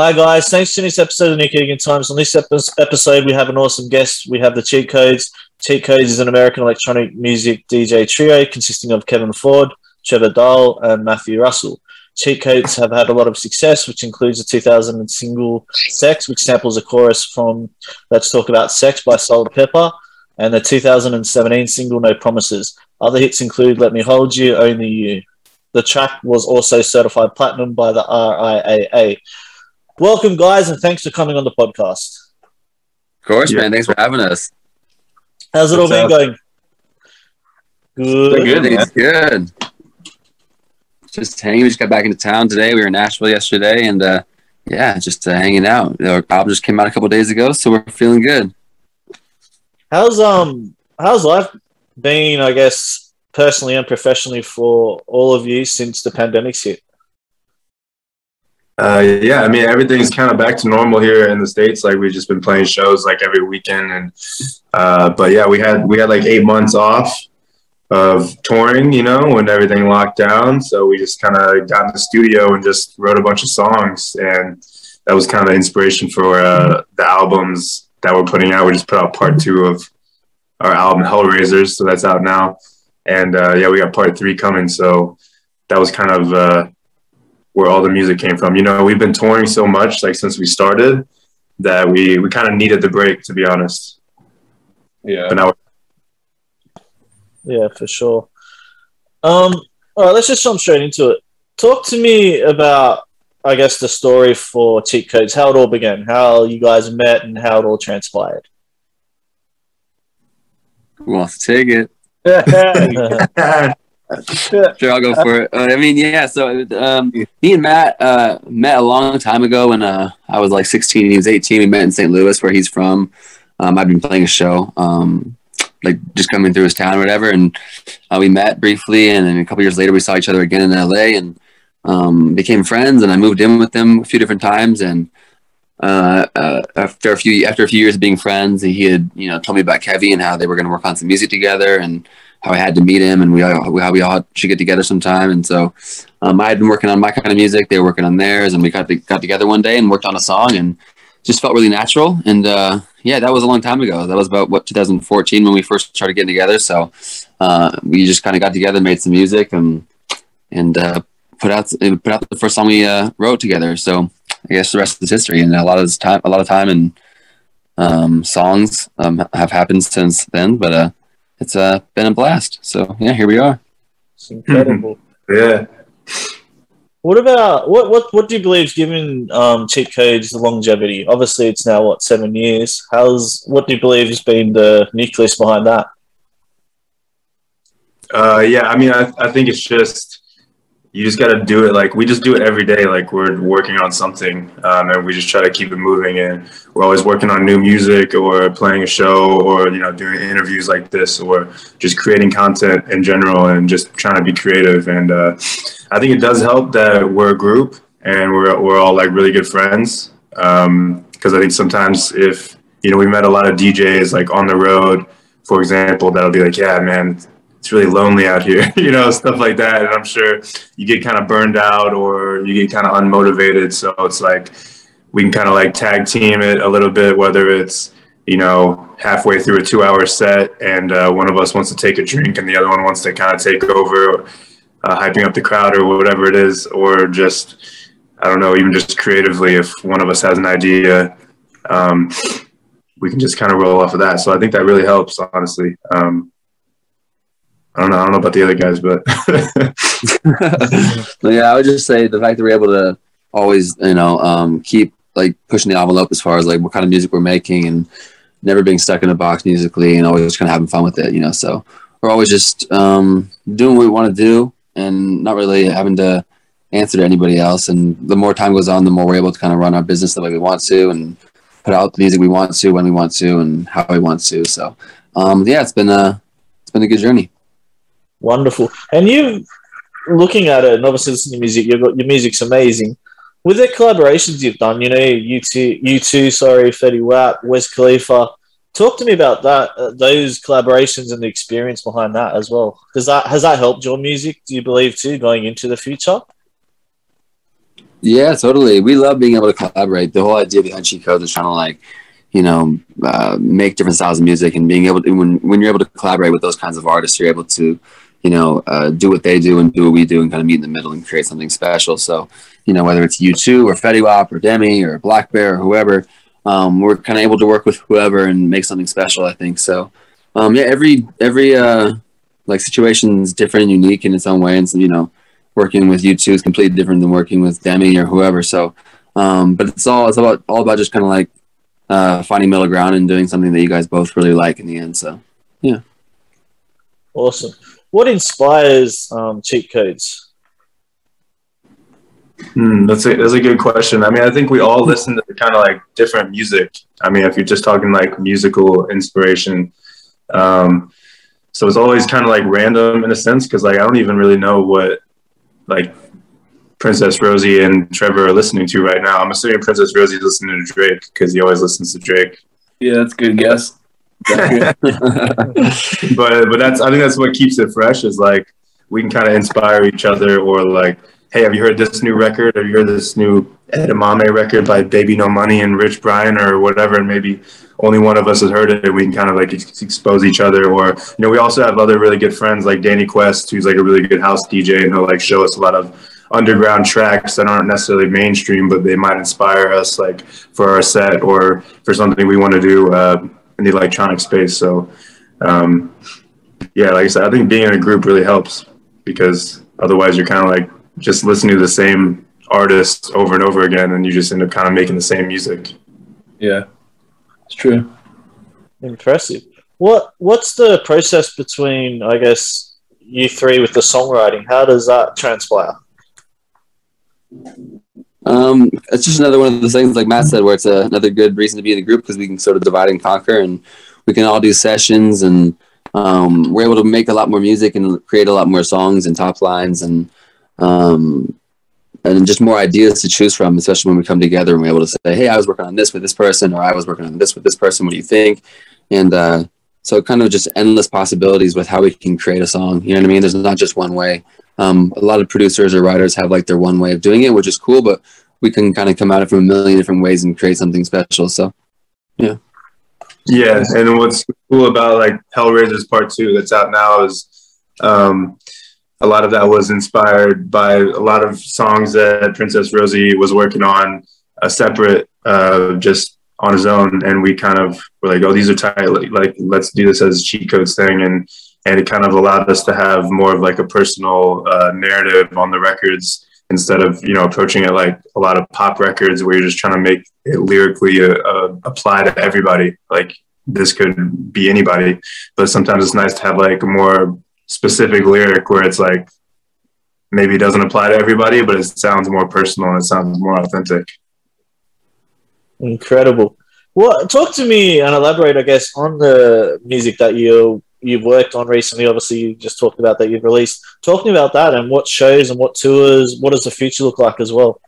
Hi guys, thanks for this episode of Nick Egan Times. On this episode, we have an awesome guest. We have the Cheat Codes. Cheat Codes is an American electronic music DJ trio consisting of Kevin Ford, Trevor Dahl, and Matthew Russell. Cheat Codes have had a lot of success, which includes the 2000 single "Sex," which samples a chorus from "Let's Talk About Sex" by Salt-N-Pepa, and the 2017 single "No Promises." Other hits include "Let Me Hold You," "Only You." The track was also certified platinum by the RIAA. Welcome, guys, and thanks for coming on the podcast. Of course, yeah. man. Thanks for having us. How's it all been going? Good. Good. It's good. Just hanging. We just got back into town today. We were in Nashville yesterday, and uh, yeah, just uh, hanging out. Our album just came out a couple days ago, so we're feeling good. How's um how's life been? I guess personally and professionally for all of you since the pandemic's hit. Uh, yeah, I mean everything's kind of back to normal here in the states. Like we've just been playing shows like every weekend, and uh, but yeah, we had we had like eight months off of touring, you know, when everything locked down. So we just kind of got in the studio and just wrote a bunch of songs, and that was kind of inspiration for uh, the albums that we're putting out. We just put out part two of our album Hellraisers, so that's out now, and uh, yeah, we got part three coming. So that was kind of uh, where all the music came from. You know, we've been touring so much like since we started that we we kind of needed the break to be honest. Yeah. But now yeah, for sure. Um, all right, let's just jump straight into it. Talk to me about, I guess, the story for Cheat Codes, how it all began, how you guys met, and how it all transpired. Who wants to take it? sure, I'll go for it. Uh, I mean, yeah. So um, me and Matt uh, met a long time ago when uh, I was like 16 and he was 18. We met in St. Louis, where he's from. Um, I've been playing a show, um, like just coming through his town or whatever, and uh, we met briefly. And then a couple years later, we saw each other again in LA and um, became friends. And I moved in with him a few different times. And uh, uh, after a few after a few years of being friends, he had you know told me about Kevi and how they were going to work on some music together and how I had to meet him and we how we all should get together sometime. And so um, I had been working on my kind of music, they were working on theirs, and we got to, got together one day and worked on a song and just felt really natural. And uh, yeah, that was a long time ago. That was about what 2014 when we first started getting together. So uh, we just kind of got together, made some music, and and uh, put out put out the first song we uh, wrote together. So I guess the rest is history. And a lot of time, a lot of time and um, songs um, have happened since then. But uh, it's uh, been a blast. So yeah, here we are. It's incredible. yeah. What about what what what do you believe is giving um, cheat codes the longevity? Obviously, it's now what seven years. How's what do you believe has been the nucleus behind that? Uh, yeah, I mean, I, I think it's just you just got to do it like we just do it every day like we're working on something um, and we just try to keep it moving and we're always working on new music or playing a show or you know doing interviews like this or just creating content in general and just trying to be creative and uh, i think it does help that we're a group and we're, we're all like really good friends because um, i think sometimes if you know we met a lot of djs like on the road for example that'll be like yeah man it's really lonely out here, you know, stuff like that. And I'm sure you get kind of burned out or you get kind of unmotivated. So it's like we can kind of like tag team it a little bit, whether it's, you know, halfway through a two hour set and uh, one of us wants to take a drink and the other one wants to kind of take over, uh, hyping up the crowd or whatever it is, or just, I don't know, even just creatively, if one of us has an idea, um, we can just kind of roll off of that. So I think that really helps, honestly. Um, I don't know. I don't know about the other guys, but yeah, I would just say the fact that we're able to always, you know, um, keep like pushing the envelope as far as like what kind of music we're making and never being stuck in a box musically and always kind of having fun with it, you know. So we're always just um, doing what we want to do and not really having to answer to anybody else. And the more time goes on, the more we're able to kind of run our business the way we want to and put out the music we want to when we want to and how we want to. So um, yeah, it's been a it's been a good journey. Wonderful. And you, looking at it, and obviously listening to music, your your music's amazing. With the collaborations you've done, you know, U2, you two, sorry, Fetty Wap, Wiz Khalifa. Talk to me about that, uh, those collaborations and the experience behind that as well. Does that has that helped your music? Do you believe too going into the future? Yeah, totally. We love being able to collaborate. The whole idea behind Cheat is trying to like, you know, uh, make different styles of music and being able to when when you're able to collaborate with those kinds of artists, you're able to, you know, uh, do what they do and do what we do and kind of meet in the middle and create something special. So, you know, whether it's U2 or Fetty Wap or Demi or blackbear or whoever, um, we're kind of able to work with whoever and make something special. I think so. Um, yeah, every every uh, like situation is different and unique in its own way, and so, you know, working with U2 is completely different than working with Demi or whoever. So, um, but it's all it's about all about just kind of like uh, finding middle ground and doing something that you guys both really like in the end. So, yeah. Awesome. What inspires um, cheat codes? Hmm, that's a that's a good question. I mean, I think we all listen to kind of like different music. I mean, if you're just talking like musical inspiration, um, so it's always kind of like random in a sense because like I don't even really know what like Princess Rosie and Trevor are listening to right now. I'm assuming Princess Rosie's listening to Drake because he always listens to Drake. Yeah, that's a good guess. but but that's I think that's what keeps it fresh is like we can kind of inspire each other or like hey have you heard this new record? Or you heard this new Edamame record by Baby No Money and Rich Brian or whatever? And maybe only one of us has heard it and we can kind of like ex- expose each other or you know we also have other really good friends like Danny Quest who's like a really good house DJ and he'll like show us a lot of underground tracks that aren't necessarily mainstream but they might inspire us like for our set or for something we want to do uh, in the electronic space so um, yeah like I said I think being in a group really helps because otherwise you're kind of like just listening to the same artists over and over again and you just end up kind of making the same music yeah it's true. Impressive. What What's the process between, I guess, you three with the songwriting? How does that transpire? Um, it's just another one of those things, like Matt said, where it's a, another good reason to be in the group because we can sort of divide and conquer, and we can all do sessions, and um, we're able to make a lot more music and create a lot more songs and top lines, and um, and just more ideas to choose from, especially when we come together and we're able to say, "Hey, I was working on this with this person," or "I was working on this with this person. What do you think?" And uh, so, kind of just endless possibilities with how we can create a song. You know what I mean? There's not just one way. Um, a lot of producers or writers have like their one way of doing it, which is cool, but we can kind of come at it from a million different ways and create something special. So, yeah. Yeah, and what's cool about like Hellraisers Part Two that's out now is um, a lot of that was inspired by a lot of songs that Princess Rosie was working on a separate, uh, just on his own. And we kind of were like, oh, these are tight. Like, like, let's do this as cheat codes thing. And, and it kind of allowed us to have more of like a personal uh, narrative on the records instead of, you know, approaching it like a lot of pop records where you're just trying to make it lyrically uh, uh apply to everybody. Like this could be anybody, but sometimes it's nice to have like a more specific lyric where it's like maybe it doesn't apply to everybody, but it sounds more personal and it sounds more authentic. Incredible. Well, talk to me and elaborate, I guess, on the music that you you've worked on recently. Obviously, you just talked about that you've released. Talking about that and what shows and what tours, what does the future look like as well?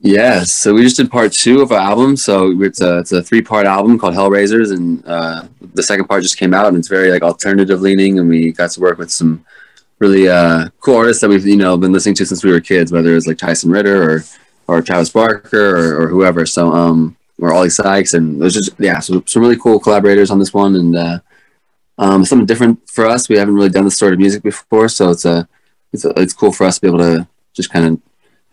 Yeah, so we just did part two of our album. So it's a it's a three part album called Hellraisers, and uh, the second part just came out, and it's very like alternative leaning, and we got to work with some really uh, cool artists that we've you know been listening to since we were kids, whether it's like Tyson Ritter or or Travis Barker or, or whoever. So um, or Oli Sykes, and there's just yeah, so some really cool collaborators on this one, and uh, um, something different for us. We haven't really done this sort of music before, so it's a it's a, it's cool for us to be able to just kind of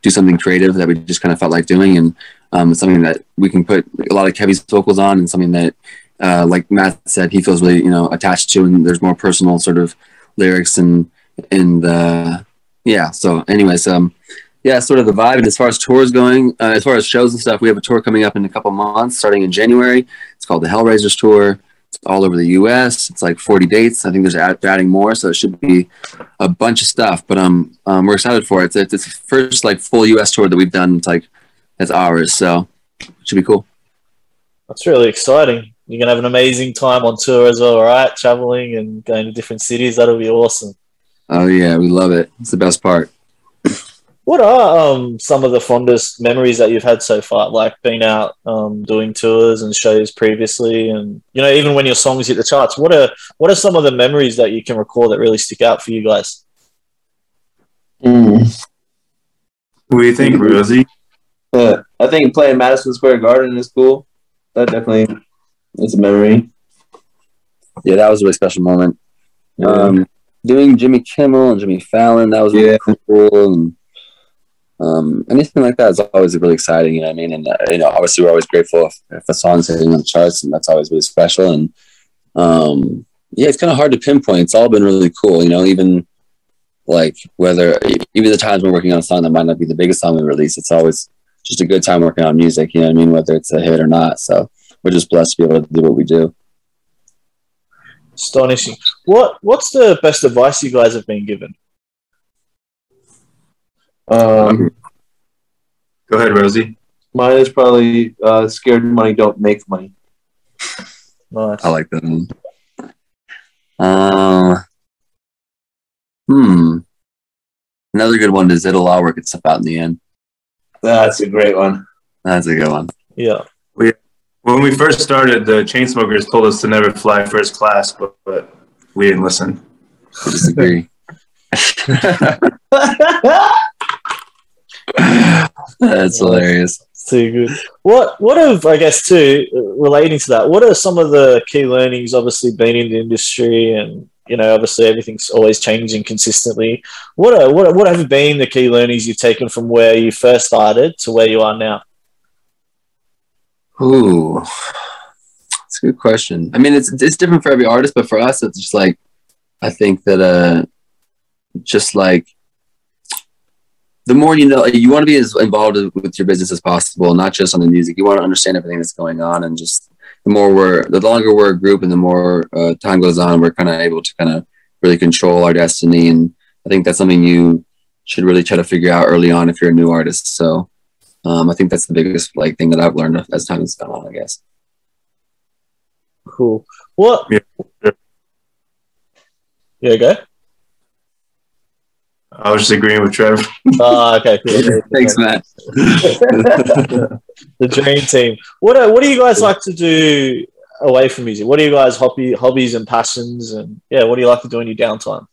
do something creative that we just kind of felt like doing, and um, something that we can put a lot of Kevi's vocals on, and something that, uh, like Matt said, he feels really you know attached to, and there's more personal sort of lyrics and and uh, yeah. So, anyways, um, yeah, sort of the vibe. And as far as tours going, uh, as far as shows and stuff, we have a tour coming up in a couple months, starting in January. It's called the Hellraisers Tour It's all over the U.S. It's like 40 dates. I think there's add, adding more, so it should be a bunch of stuff. But um, um we're excited for it. It's, it's the first like full U.S. tour that we've done. It's like that's ours, so it should be cool. That's really exciting. You're gonna have an amazing time on tour as well, right? Traveling and going to different cities. That'll be awesome. Oh yeah, we love it. It's the best part. What are um, some of the fondest memories that you've had so far? Like being out um, doing tours and shows previously, and you know, even when your songs hit the charts. What are what are some of the memories that you can recall that really stick out for you guys? Mm. What do you think, Rosie? Uh, I think playing Madison Square Garden is cool. That definitely is a memory. Yeah, that was a really special moment. Um, doing Jimmy Kimmel and Jimmy Fallon, that was really Yeah. cool. And um, anything like that is always really exciting. You know what I mean? And uh, you know, obviously, we're always grateful if, if a song's hitting on the charts, and that's always really special. And um, yeah, it's kind of hard to pinpoint. It's all been really cool. You know, even like whether even the times we're working on a song that might not be the biggest song we release, it's always just a good time working on music. You know what I mean? Whether it's a hit or not. So we're just blessed to be able to do what we do. Astonishing. What What's the best advice you guys have been given? Um, Go ahead, Rosie. mine is probably uh, scared money don't make money. Nice. I like that one. Uh, hmm. Another good one is it'll all work itself out in the end. That's a great one. That's a good one. Yeah. We When we first started, the Chainsmokers told us to never fly first class, but, but we didn't listen. I disagree. That's hilarious. Too good. What What have I guess too relating to that? What are some of the key learnings? Obviously, being in the industry, and you know, obviously everything's always changing consistently. What are what are- What have been the key learnings you've taken from where you first started to where you are now? Ooh, that's a good question. I mean, it's it's different for every artist, but for us, it's just like I think that uh, just like the more you know, you want to be as involved with your business as possible, not just on the music. You want to understand everything that's going on, and just the more we're, the longer we're a group, and the more uh, time goes on, we're kind of able to kind of really control our destiny. And I think that's something you should really try to figure out early on if you're a new artist. So um, I think that's the biggest like thing that I've learned as time has gone on. I guess. Cool. What? Yeah. Yeah. Go. I was just agreeing with Trevor. Ah, okay. Cool. Thanks, Matt. the dream team. What are, What do you guys like to do away from music? What are you guys hobby hobbies and passions? And yeah, what do you like to do in your downtime?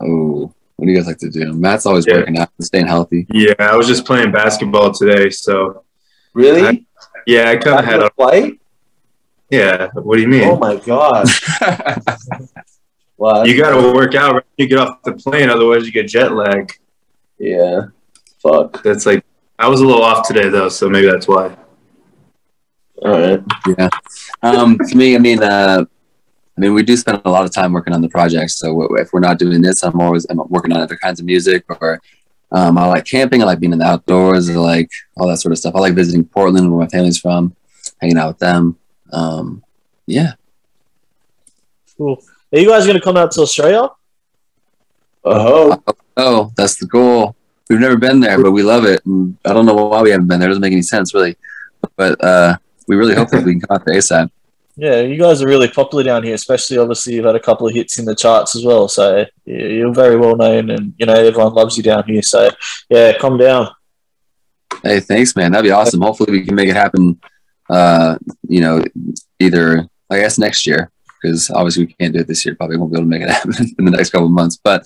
Oh, what do you guys like to do? Matt's always Yeah. working out and staying healthy. Yeah, I was just playing basketball today, so Really? yeah, I kind of had a flight? yeah. What do you mean? Oh my god! Wow. you got to work out right when you get off the plane, otherwise you get jet lag. yeah. Fuck. That's like I was a little off today though, so maybe that's why. All right. yeah. Um, to me, I mean, uh, I mean, we do spend a lot of time working on the projects. So if we're not doing this, I'm always I'm working on other kinds of music. Or um, I like camping. I like being in the outdoors. I like all that sort of stuff. I like visiting Portland, where my family's from, hanging out with them. Um, yeah. Cool. Are you guys going to come out to Australia? Oh. Oh, that's the goal. We've never been there, but we love it. And I don't know why we haven't been there. It doesn't make any sense, really. But uh, we really hope that we can come out to ASAP. Yeah, you guys are really popular down here, especially obviously you've had a couple of hits in the charts as well. So you're very well known, and you know everyone loves you down here. So yeah, come down. Hey, thanks, man. That'd be awesome. Hopefully, we can make it happen. Uh, you know, either I guess next year because obviously we can't do it this year. Probably won't be able to make it happen in the next couple of months. But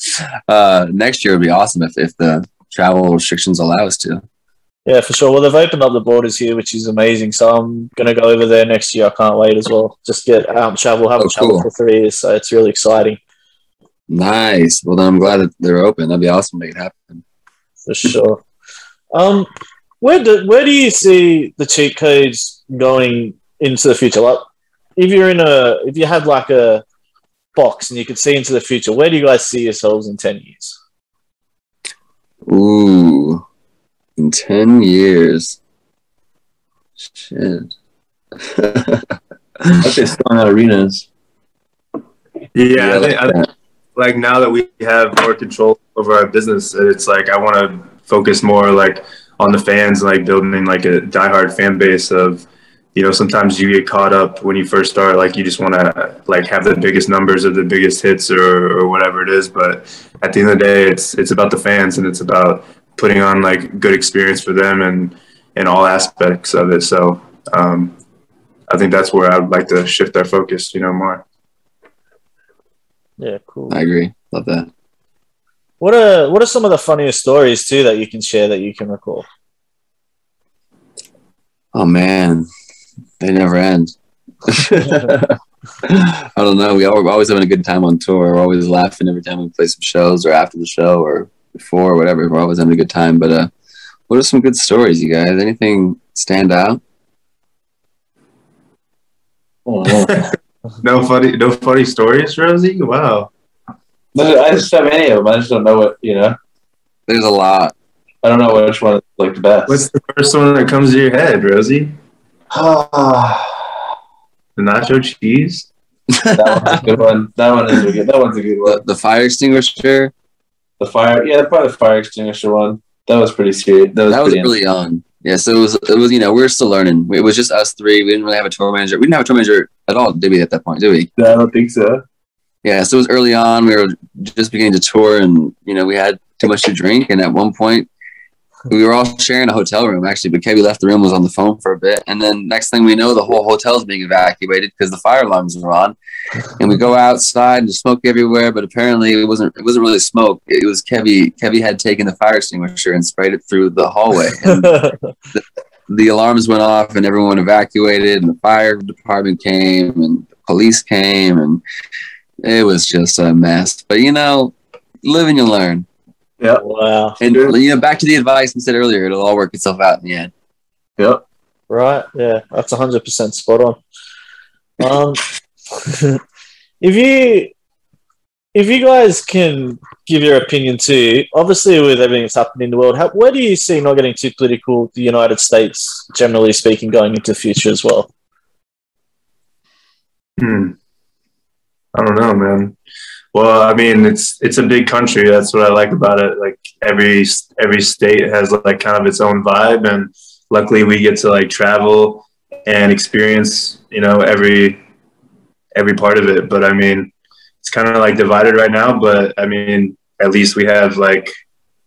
uh, next year would be awesome if if the travel restrictions allow us to. Yeah, for sure. Well, they've opened up the borders here, which is amazing. So I'm gonna go over there next year. I can't wait as well. Just get out and travel. Haven't Oh, traveled cool. for three years, so it's really exciting Nice. Well, then I'm glad that they're open. That'd be awesome to make it happen. for sure. Um, where do where do you see the cheat codes going into the future? Like, if you're in a if you had like a box and you could see into the future, where do you guys see yourselves in ten years? Ooh, in ten years. Shit. I say selling out arenas. Yeah, I like think, I, that. like now that we have more control over our business, it's like I want to focus more like on the fans, like building like a diehard fan base of, you know, sometimes you get caught up when you first start, like you just want to like have the biggest numbers or the biggest hits or, or whatever it is. But at the end of the day, it's it's about the fans and it's about putting on like good experience for them and in all aspects of it. So um, I think that's where I would like to shift our focus, you know, more. Yeah, cool. I agree. Love that. What are what are some of the funniest stories too that you can share that you can recall? Oh man, they never end. I don't know. We are always having a good time on tour. We're always laughing every time we play some shows or after the show or before or whatever. We're always having a good time. But uh, what are some good stories, you guys? Anything stand out? no funny, no funny stories, Rosie. Wow. I just have any of them. I just don't know what you know. There's a lot. I don't know which one is like the best. What's the first one that comes to your head, Rosie? The nacho cheese. that one's a good one. That one is a good. That one's a good one. The, the fire extinguisher. The fire, yeah, probably the fire extinguisher one. That was pretty serious. That was, That was pretty early on. Yeah, so it was. It was. You know, we were still learning. It was just us three. We didn't really have a tour manager. We didn't have a tour manager at all, did we? At that point, did we? I don't think so. Yeah, so it was early on. We were just beginning to tour, and you know, we had too much to drink. And at one point, we were all sharing a hotel room actually. But Kevin left the room, was on the phone for a bit, and then next thing we know, the whole hotel's being evacuated because the fire alarms were on. And we go outside, and smoke everywhere. But apparently, it wasn't. It wasn't really smoke. It was Kevi. Kevi had taken the fire extinguisher and sprayed it through the hallway. And the alarms went off, and everyone evacuated, and the fire department came, and the police came, and it was just a mess. But you know, live and you learn. Wow. And you know, back to the advice we said earlier, it'll all work itself out in the end. Yep. Right. Yeah, that's hundred percent spot on. Um, if you if you guys can give your opinion too, obviously with everything that's happening in the world, how, where do you see not getting too political the United States, generally speaking, going into the future as well? Hmm. I don't know, man. Well, I mean, it's it's a big country. That's what I like about it. Like every every state has like kind of its own vibe, and luckily we get to like travel and experience, you know, every every part of it. But I mean, it's kind of like divided right now. But I mean, at least we have like,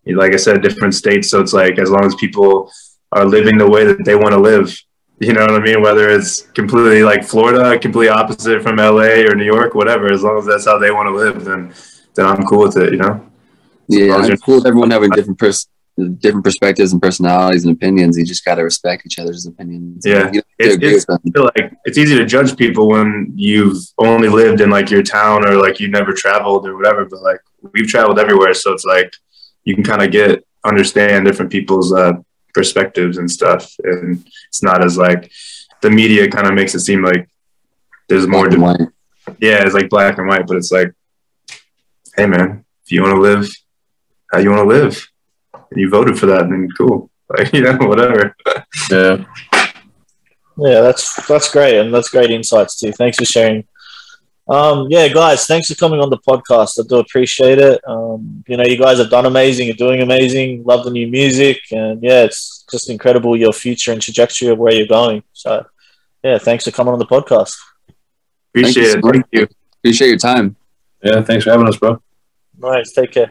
like I said, different states. So it's like as long as people are living the way that they want to live, you know what I mean? Whether it's completely like Florida, completely opposite from LA or New York, whatever. As long as that's how they want to live, then then I'm cool with it. You know? Yeah, it's cool with everyone having different pers- different perspectives and personalities and opinions. You just got to respect each other's opinions. Yeah. You to It's, it's. I feel like it's easy to judge people when you've only lived in like your town or like you've never traveled or whatever. But like we've traveled everywhere, so it's like you can kind of get understand different people's uh, perspectives and stuff, and it's not as like the media kind of makes it seem like there's more. Black and white. yeah, it's like black and white, but it's like, hey man, if you want to live how you want to live, and you voted for that, then cool. Like you know, whatever. Yeah. Yeah, that's that's great, and that's great insights too. Thanks for sharing. Um, yeah, guys, thanks for coming on the podcast. I do appreciate it. Um, you know, you guys have done amazing. You're doing amazing. Love the new music, and yeah, it's just incredible your future and trajectory of where you're going. So, yeah, thanks for coming on the podcast. Appreciate you it. so. Thank you. Appreciate your time. Yeah. Thanks for having us, bro. Nice. Take care.